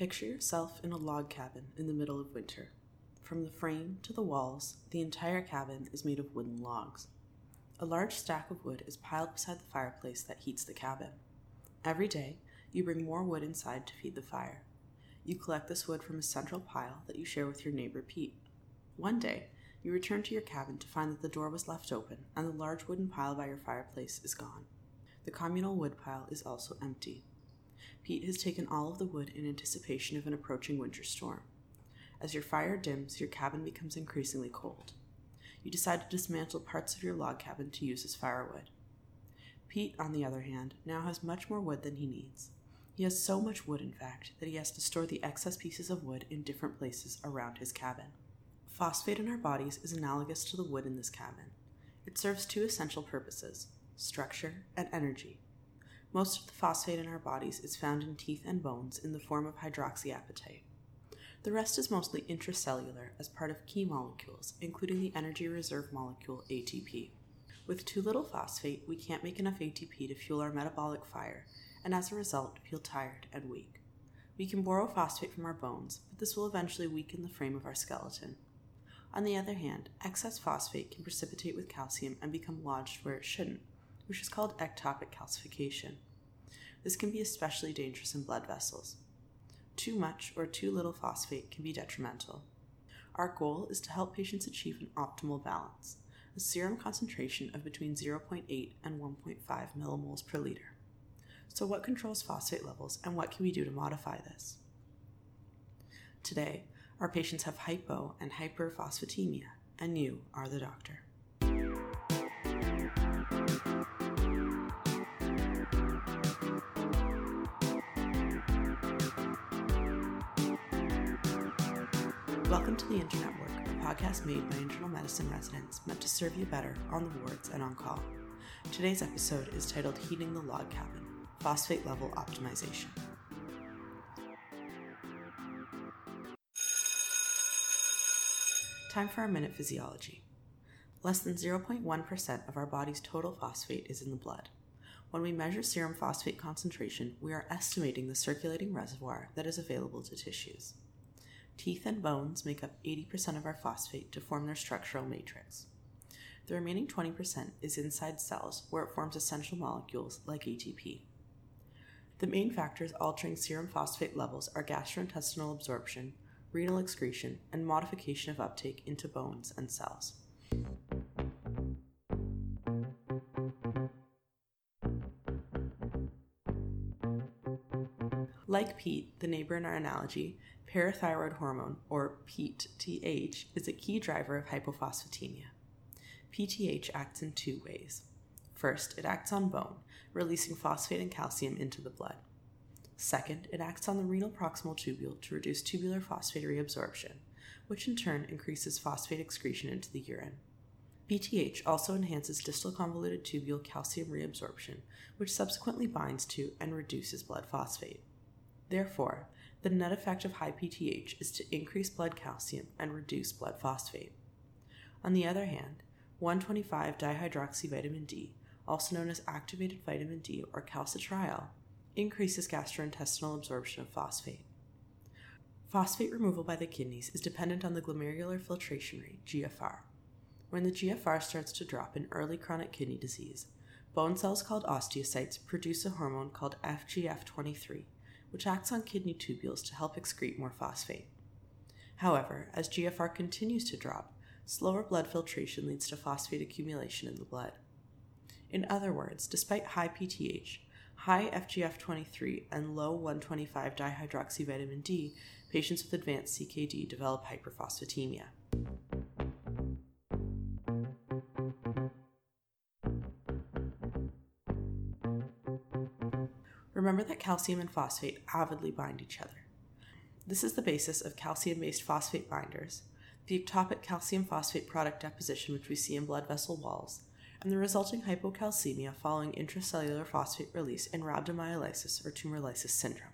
Picture yourself in a log cabin in the middle of winter. From the frame to the walls, the entire cabin is made of wooden logs. A large stack of wood is piled beside the fireplace that heats the cabin. Every day, you bring more wood inside to feed the fire. You collect this wood from a central pile that you share with your neighbor Pete. One day, you return to your cabin to find that the door was left open and the large wooden pile by your fireplace is gone. The communal wood pile is also empty. Pete has taken all of the wood in anticipation of an approaching winter storm. As your fire dims, your cabin becomes increasingly cold. You decide to dismantle parts of your log cabin to use as firewood. Pete, on the other hand, now has much more wood than he needs. He has so much wood, in fact, that he has to store the excess pieces of wood in different places around his cabin. Phosphate in our bodies is analogous to the wood in this cabin. It serves two essential purposes structure and energy. Most of the phosphate in our bodies is found in teeth and bones in the form of hydroxyapatite. The rest is mostly intracellular as part of key molecules, including the energy reserve molecule ATP. With too little phosphate, we can't make enough ATP to fuel our metabolic fire, and as a result, feel tired and weak. We can borrow phosphate from our bones, but this will eventually weaken the frame of our skeleton. On the other hand, excess phosphate can precipitate with calcium and become lodged where it shouldn't, which is called ectopic calcification. This can be especially dangerous in blood vessels. Too much or too little phosphate can be detrimental. Our goal is to help patients achieve an optimal balance, a serum concentration of between 0.8 and 1.5 millimoles per liter. So, what controls phosphate levels and what can we do to modify this? Today, our patients have hypo and hyperphosphatemia, and you are the doctor. The Internet Work, a podcast made by internal medicine residents meant to serve you better on the wards and on call. Today's episode is titled Heating the Log Cabin Phosphate Level Optimization. Time for our minute physiology. Less than 0.1% of our body's total phosphate is in the blood. When we measure serum phosphate concentration, we are estimating the circulating reservoir that is available to tissues. Teeth and bones make up 80% of our phosphate to form their structural matrix. The remaining 20% is inside cells where it forms essential molecules like ATP. The main factors altering serum phosphate levels are gastrointestinal absorption, renal excretion, and modification of uptake into bones and cells. Like Pete, the neighbor in our analogy, parathyroid hormone, or PTH, is a key driver of hypophosphatemia. PTH acts in two ways. First, it acts on bone, releasing phosphate and calcium into the blood. Second, it acts on the renal proximal tubule to reduce tubular phosphate reabsorption, which in turn increases phosphate excretion into the urine. PTH also enhances distal convoluted tubule calcium reabsorption, which subsequently binds to and reduces blood phosphate. Therefore, the net effect of high PTH is to increase blood calcium and reduce blood phosphate. On the other hand, 125 dihydroxyvitamin D, also known as activated vitamin D or calcitriol, increases gastrointestinal absorption of phosphate. Phosphate removal by the kidneys is dependent on the glomerular filtration rate, GFR. When the GFR starts to drop in early chronic kidney disease, bone cells called osteocytes produce a hormone called FGF23 which acts on kidney tubules to help excrete more phosphate. However, as GFR continues to drop, slower blood filtration leads to phosphate accumulation in the blood. In other words, despite high PTH, high FGF23, and low 125 dihydroxyvitamin D, patients with advanced CKD develop hyperphosphatemia. Remember that calcium and phosphate avidly bind each other. This is the basis of calcium based phosphate binders, the ectopic calcium phosphate product deposition which we see in blood vessel walls, and the resulting hypocalcemia following intracellular phosphate release in rhabdomyolysis or tumor lysis syndrome.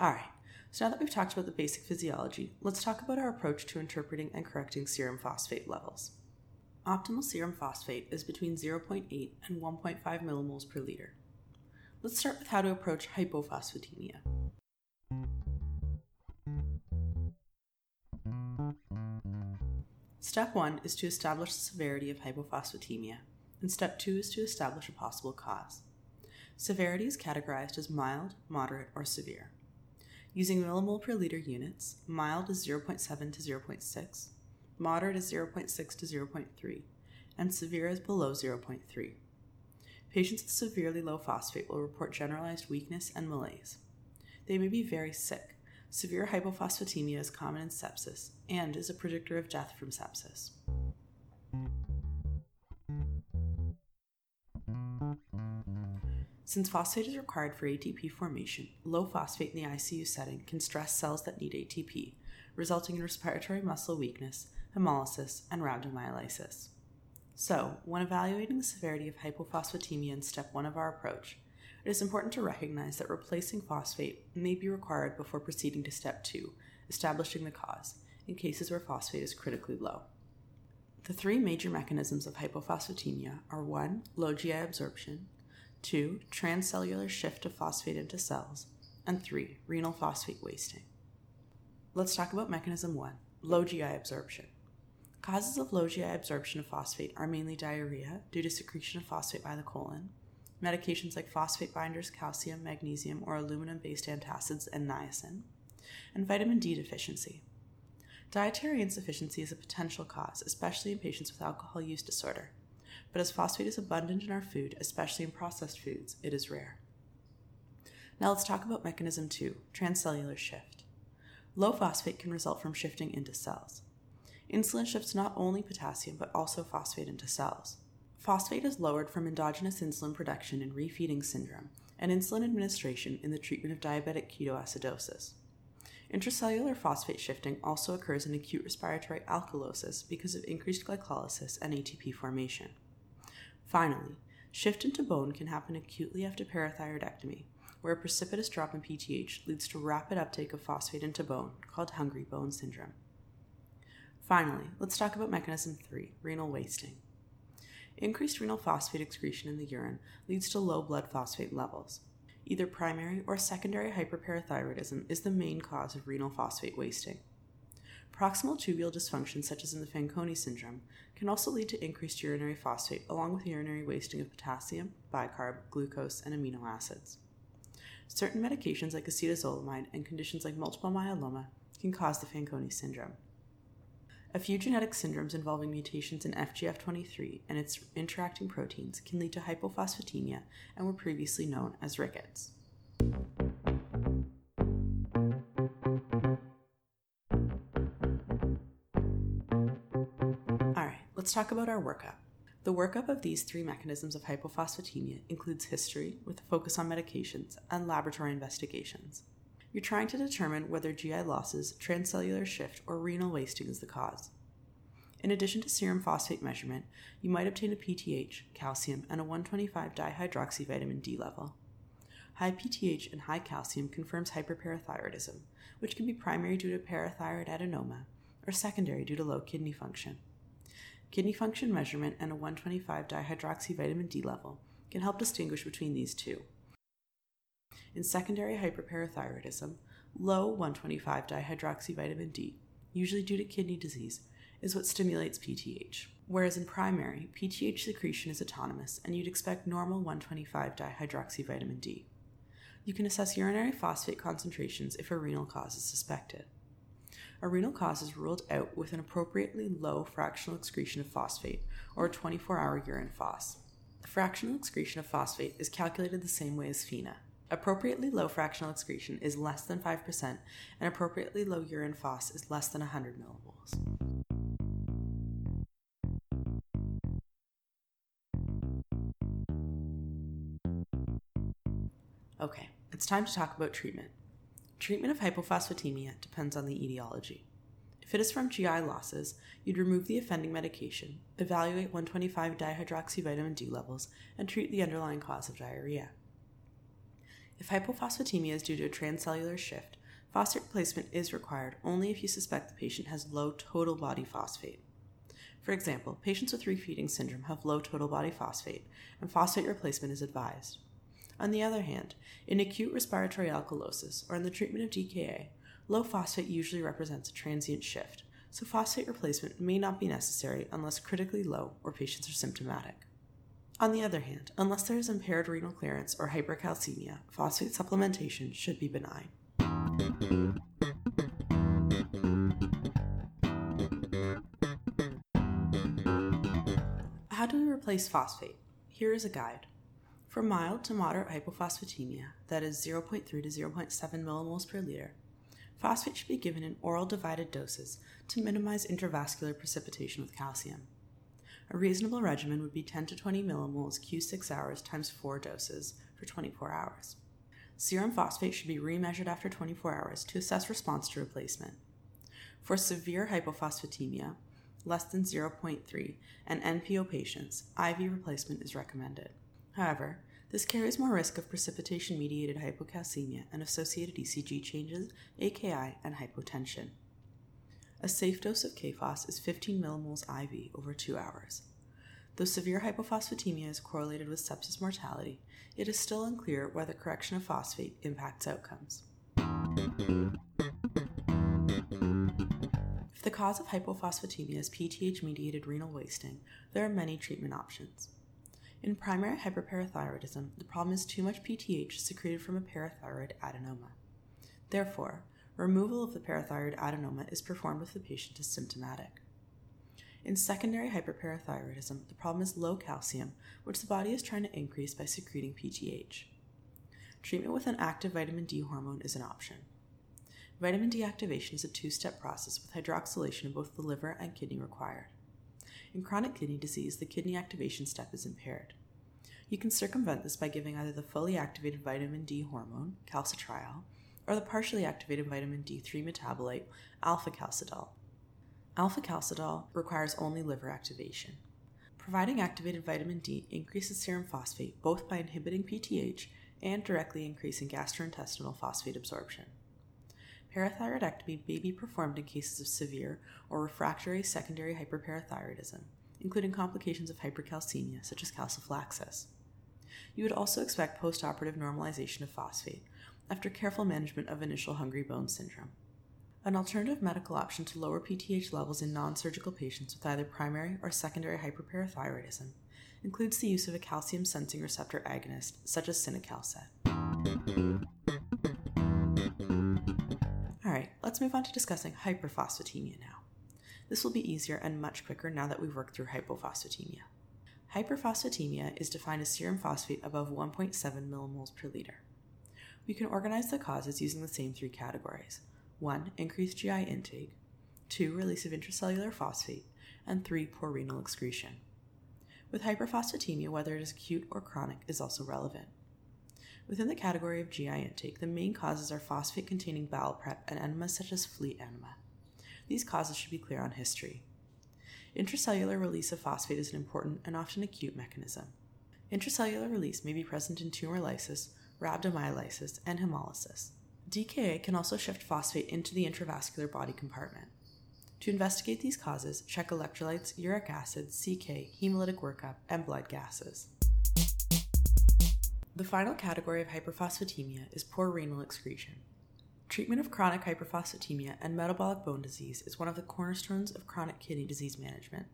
All right, so now that we've talked about the basic physiology, let's talk about our approach to interpreting and correcting serum phosphate levels. Optimal serum phosphate is between 0.8 and 1.5 millimoles per liter. Let's start with how to approach hypophosphatemia. Step 1 is to establish the severity of hypophosphatemia, and step 2 is to establish a possible cause. Severity is categorized as mild, moderate, or severe. Using millimole per liter units, mild is 0.7 to 0.6, moderate is 0.6 to 0.3, and severe is below 0.3. Patients with severely low phosphate will report generalized weakness and malaise. They may be very sick. Severe hypophosphatemia is common in sepsis and is a predictor of death from sepsis. Since phosphate is required for ATP formation, low phosphate in the ICU setting can stress cells that need ATP, resulting in respiratory muscle weakness, hemolysis, and rhabdomyolysis. So, when evaluating the severity of hypophosphatemia in step 1 of our approach, it is important to recognize that replacing phosphate may be required before proceeding to step 2, establishing the cause, in cases where phosphate is critically low. The three major mechanisms of hypophosphatemia are 1. Low GI absorption, 2. Transcellular shift of phosphate into cells. And 3. Renal phosphate wasting. Let's talk about mechanism 1 low GI absorption. Causes of low GI absorption of phosphate are mainly diarrhea due to secretion of phosphate by the colon, medications like phosphate binders, calcium, magnesium, or aluminum based antacids, and niacin, and vitamin D deficiency. Dietary insufficiency is a potential cause, especially in patients with alcohol use disorder but as phosphate is abundant in our food, especially in processed foods, it is rare. Now let's talk about mechanism 2 transcellular shift. Low phosphate can result from shifting into cells. Insulin shifts not only potassium but also phosphate into cells. Phosphate is lowered from endogenous insulin production in refeeding syndrome and insulin administration in the treatment of diabetic ketoacidosis. Intracellular phosphate shifting also occurs in acute respiratory alkalosis because of increased glycolysis and ATP formation. Finally, shift into bone can happen acutely after parathyroidectomy, where a precipitous drop in PTH leads to rapid uptake of phosphate into bone, called hungry bone syndrome. Finally, let's talk about mechanism 3 renal wasting. Increased renal phosphate excretion in the urine leads to low blood phosphate levels. Either primary or secondary hyperparathyroidism is the main cause of renal phosphate wasting. Proximal tubule dysfunction, such as in the Fanconi syndrome, can also lead to increased urinary phosphate along with urinary wasting of potassium, bicarb, glucose, and amino acids. Certain medications like acetazolamide and conditions like multiple myeloma can cause the Fanconi syndrome. A few genetic syndromes involving mutations in FGF23 and its interacting proteins can lead to hypophosphatemia and were previously known as rickets. Let's talk about our workup. The workup of these three mechanisms of hypophosphatemia includes history, with a focus on medications, and laboratory investigations. You're trying to determine whether GI losses, transcellular shift, or renal wasting is the cause. In addition to serum phosphate measurement, you might obtain a PTH, calcium, and a 125 dihydroxyvitamin D level. High PTH and high calcium confirms hyperparathyroidism, which can be primary due to parathyroid adenoma or secondary due to low kidney function. Kidney function measurement and a 125 dihydroxyvitamin D level can help distinguish between these two. In secondary hyperparathyroidism, low 125 dihydroxyvitamin D, usually due to kidney disease, is what stimulates PTH. Whereas in primary, PTH secretion is autonomous and you'd expect normal 125 dihydroxyvitamin D. You can assess urinary phosphate concentrations if a renal cause is suspected a renal cause is ruled out with an appropriately low fractional excretion of phosphate, or a 24 hour urine phos. The fractional excretion of phosphate is calculated the same way as FENA. Appropriately low fractional excretion is less than 5%, and appropriately low urine phos is less than 100 millimoles. Okay, it's time to talk about treatment. Treatment of hypophosphatemia depends on the etiology. If it is from GI losses, you'd remove the offending medication, evaluate 125 dihydroxyvitamin D levels, and treat the underlying cause of diarrhea. If hypophosphatemia is due to a transcellular shift, phosphate replacement is required only if you suspect the patient has low total body phosphate. For example, patients with refeeding syndrome have low total body phosphate, and phosphate replacement is advised. On the other hand, in acute respiratory alkalosis or in the treatment of DKA, low phosphate usually represents a transient shift, so phosphate replacement may not be necessary unless critically low or patients are symptomatic. On the other hand, unless there is impaired renal clearance or hypercalcemia, phosphate supplementation should be benign. How do we replace phosphate? Here is a guide. For mild to moderate hypophosphatemia, that is 0.3 to 0.7 millimoles per liter, phosphate should be given in oral divided doses to minimize intravascular precipitation with calcium. A reasonable regimen would be 10 to 20 millimoles Q6 hours times 4 doses for 24 hours. Serum phosphate should be remeasured after 24 hours to assess response to replacement. For severe hypophosphatemia, less than 0.3, and NPO patients, IV replacement is recommended. However, this carries more risk of precipitation mediated hypocalcemia and associated ECG changes, AKI, and hypotension. A safe dose of KPhos is 15 millimoles IV over 2 hours. Though severe hypophosphatemia is correlated with sepsis mortality, it is still unclear whether correction of phosphate impacts outcomes. If the cause of hypophosphatemia is PTH mediated renal wasting, there are many treatment options. In primary hyperparathyroidism, the problem is too much PTH secreted from a parathyroid adenoma. Therefore, removal of the parathyroid adenoma is performed if the patient is symptomatic. In secondary hyperparathyroidism, the problem is low calcium, which the body is trying to increase by secreting PTH. Treatment with an active vitamin D hormone is an option. Vitamin D activation is a two step process with hydroxylation of both the liver and kidney required. In chronic kidney disease, the kidney activation step is impaired. You can circumvent this by giving either the fully activated vitamin D hormone, calcitriol, or the partially activated vitamin D3 metabolite, alpha calcidol. Alpha calcidol requires only liver activation. Providing activated vitamin D increases serum phosphate both by inhibiting PTH and directly increasing gastrointestinal phosphate absorption. Parathyroidectomy may be performed in cases of severe or refractory secondary hyperparathyroidism, including complications of hypercalcemia such as calciphylaxis. You would also expect postoperative normalization of phosphate after careful management of initial hungry bone syndrome. An alternative medical option to lower PTH levels in non surgical patients with either primary or secondary hyperparathyroidism includes the use of a calcium sensing receptor agonist such as cinacalcet. Let's move on to discussing hyperphosphatemia now. This will be easier and much quicker now that we've worked through hypophosphatemia. Hyperphosphatemia is defined as serum phosphate above 1.7 millimoles per liter. We can organize the causes using the same three categories 1. Increased GI intake, 2. Release of intracellular phosphate, and 3. Poor renal excretion. With hyperphosphatemia, whether it is acute or chronic is also relevant. Within the category of GI intake, the main causes are phosphate containing bowel prep and enemas such as fleet enema. These causes should be clear on history. Intracellular release of phosphate is an important and often acute mechanism. Intracellular release may be present in tumor lysis, rhabdomyolysis, and hemolysis. DKA can also shift phosphate into the intravascular body compartment. To investigate these causes, check electrolytes, uric acid, CK, hemolytic workup, and blood gases. The final category of hyperphosphatemia is poor renal excretion. Treatment of chronic hyperphosphatemia and metabolic bone disease is one of the cornerstones of chronic kidney disease management.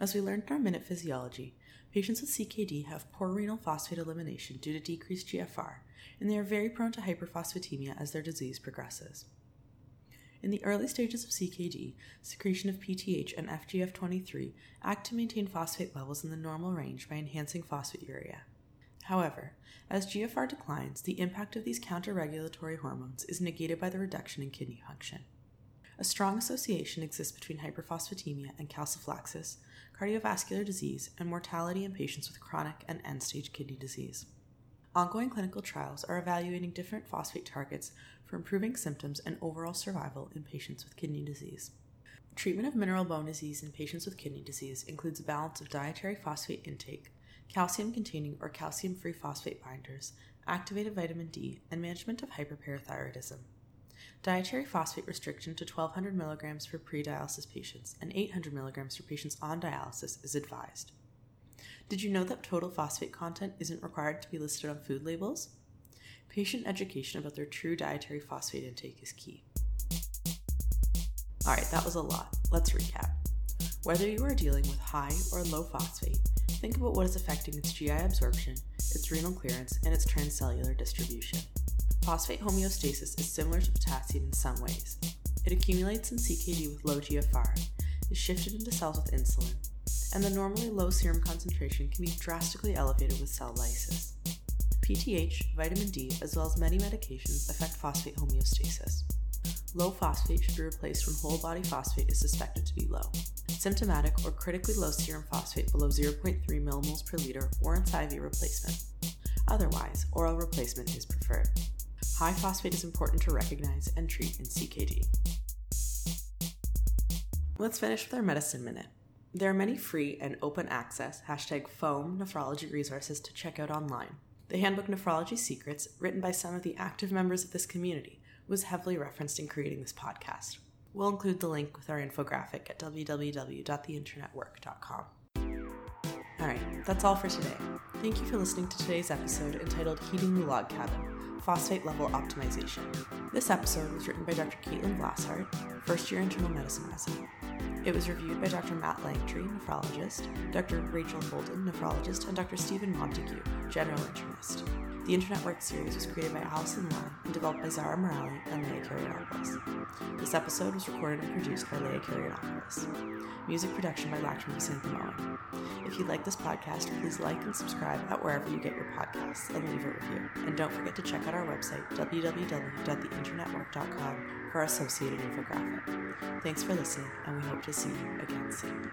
As we learned in our minute physiology, patients with CKD have poor renal phosphate elimination due to decreased GFR, and they are very prone to hyperphosphatemia as their disease progresses. In the early stages of CKD, secretion of PTH and FGF23 act to maintain phosphate levels in the normal range by enhancing phosphaturia. However, as GFR declines, the impact of these counter-regulatory hormones is negated by the reduction in kidney function. A strong association exists between hyperphosphatemia and calciphylaxis, cardiovascular disease, and mortality in patients with chronic and end stage kidney disease. Ongoing clinical trials are evaluating different phosphate targets for improving symptoms and overall survival in patients with kidney disease. Treatment of mineral bone disease in patients with kidney disease includes a balance of dietary phosphate intake, calcium containing or calcium free phosphate binders, activated vitamin D, and management of hyperparathyroidism. Dietary phosphate restriction to 1200 milligrams for pre dialysis patients and 800 milligrams for patients on dialysis is advised. Did you know that total phosphate content isn't required to be listed on food labels? Patient education about their true dietary phosphate intake is key. Alright, that was a lot. Let's recap. Whether you are dealing with high or low phosphate, think about what is affecting its GI absorption, its renal clearance, and its transcellular distribution. Phosphate homeostasis is similar to potassium in some ways. It accumulates in CKD with low GFR, is shifted into cells with insulin, and the normally low serum concentration can be drastically elevated with cell lysis. PTH, vitamin D, as well as many medications affect phosphate homeostasis. Low phosphate should be replaced when whole body phosphate is suspected to be low. Symptomatic or critically low serum phosphate below 0.3 millimoles per liter warrants IV replacement. Otherwise, oral replacement is preferred. High phosphate is important to recognize and treat in CKD. Let's finish with our medicine minute. There are many free and open access hashtag foam nephrology resources to check out online. The Handbook Nephrology Secrets, written by some of the active members of this community, was heavily referenced in creating this podcast. We'll include the link with our infographic at www.theinternetwork.com. Alright, that's all for today. Thank you for listening to today's episode entitled Heating the Log Cabin Phosphate Level Optimization. This episode was written by Dr. Caitlyn Vlasschaert, first year internal medicine resident. It was reviewed by Dr. Matt Lanktree, nephrologist, Dr. Rachel Holden, nephrologist, and Dr. Steven Montague, general internist. The Internet Work series was created by Allison Long and developed by Zara Morali and Leah Karianopoulos. This episode was recorded and produced by Leah Karianopoulos. Music production by Lakshmi Santhamohan. If you like this podcast, please like and subscribe at wherever you get your podcasts and leave a review. And don't forget to check out our website, www.theinternetwork.com, for associated infographic. Thanks for listening, and we hope to see you again soon.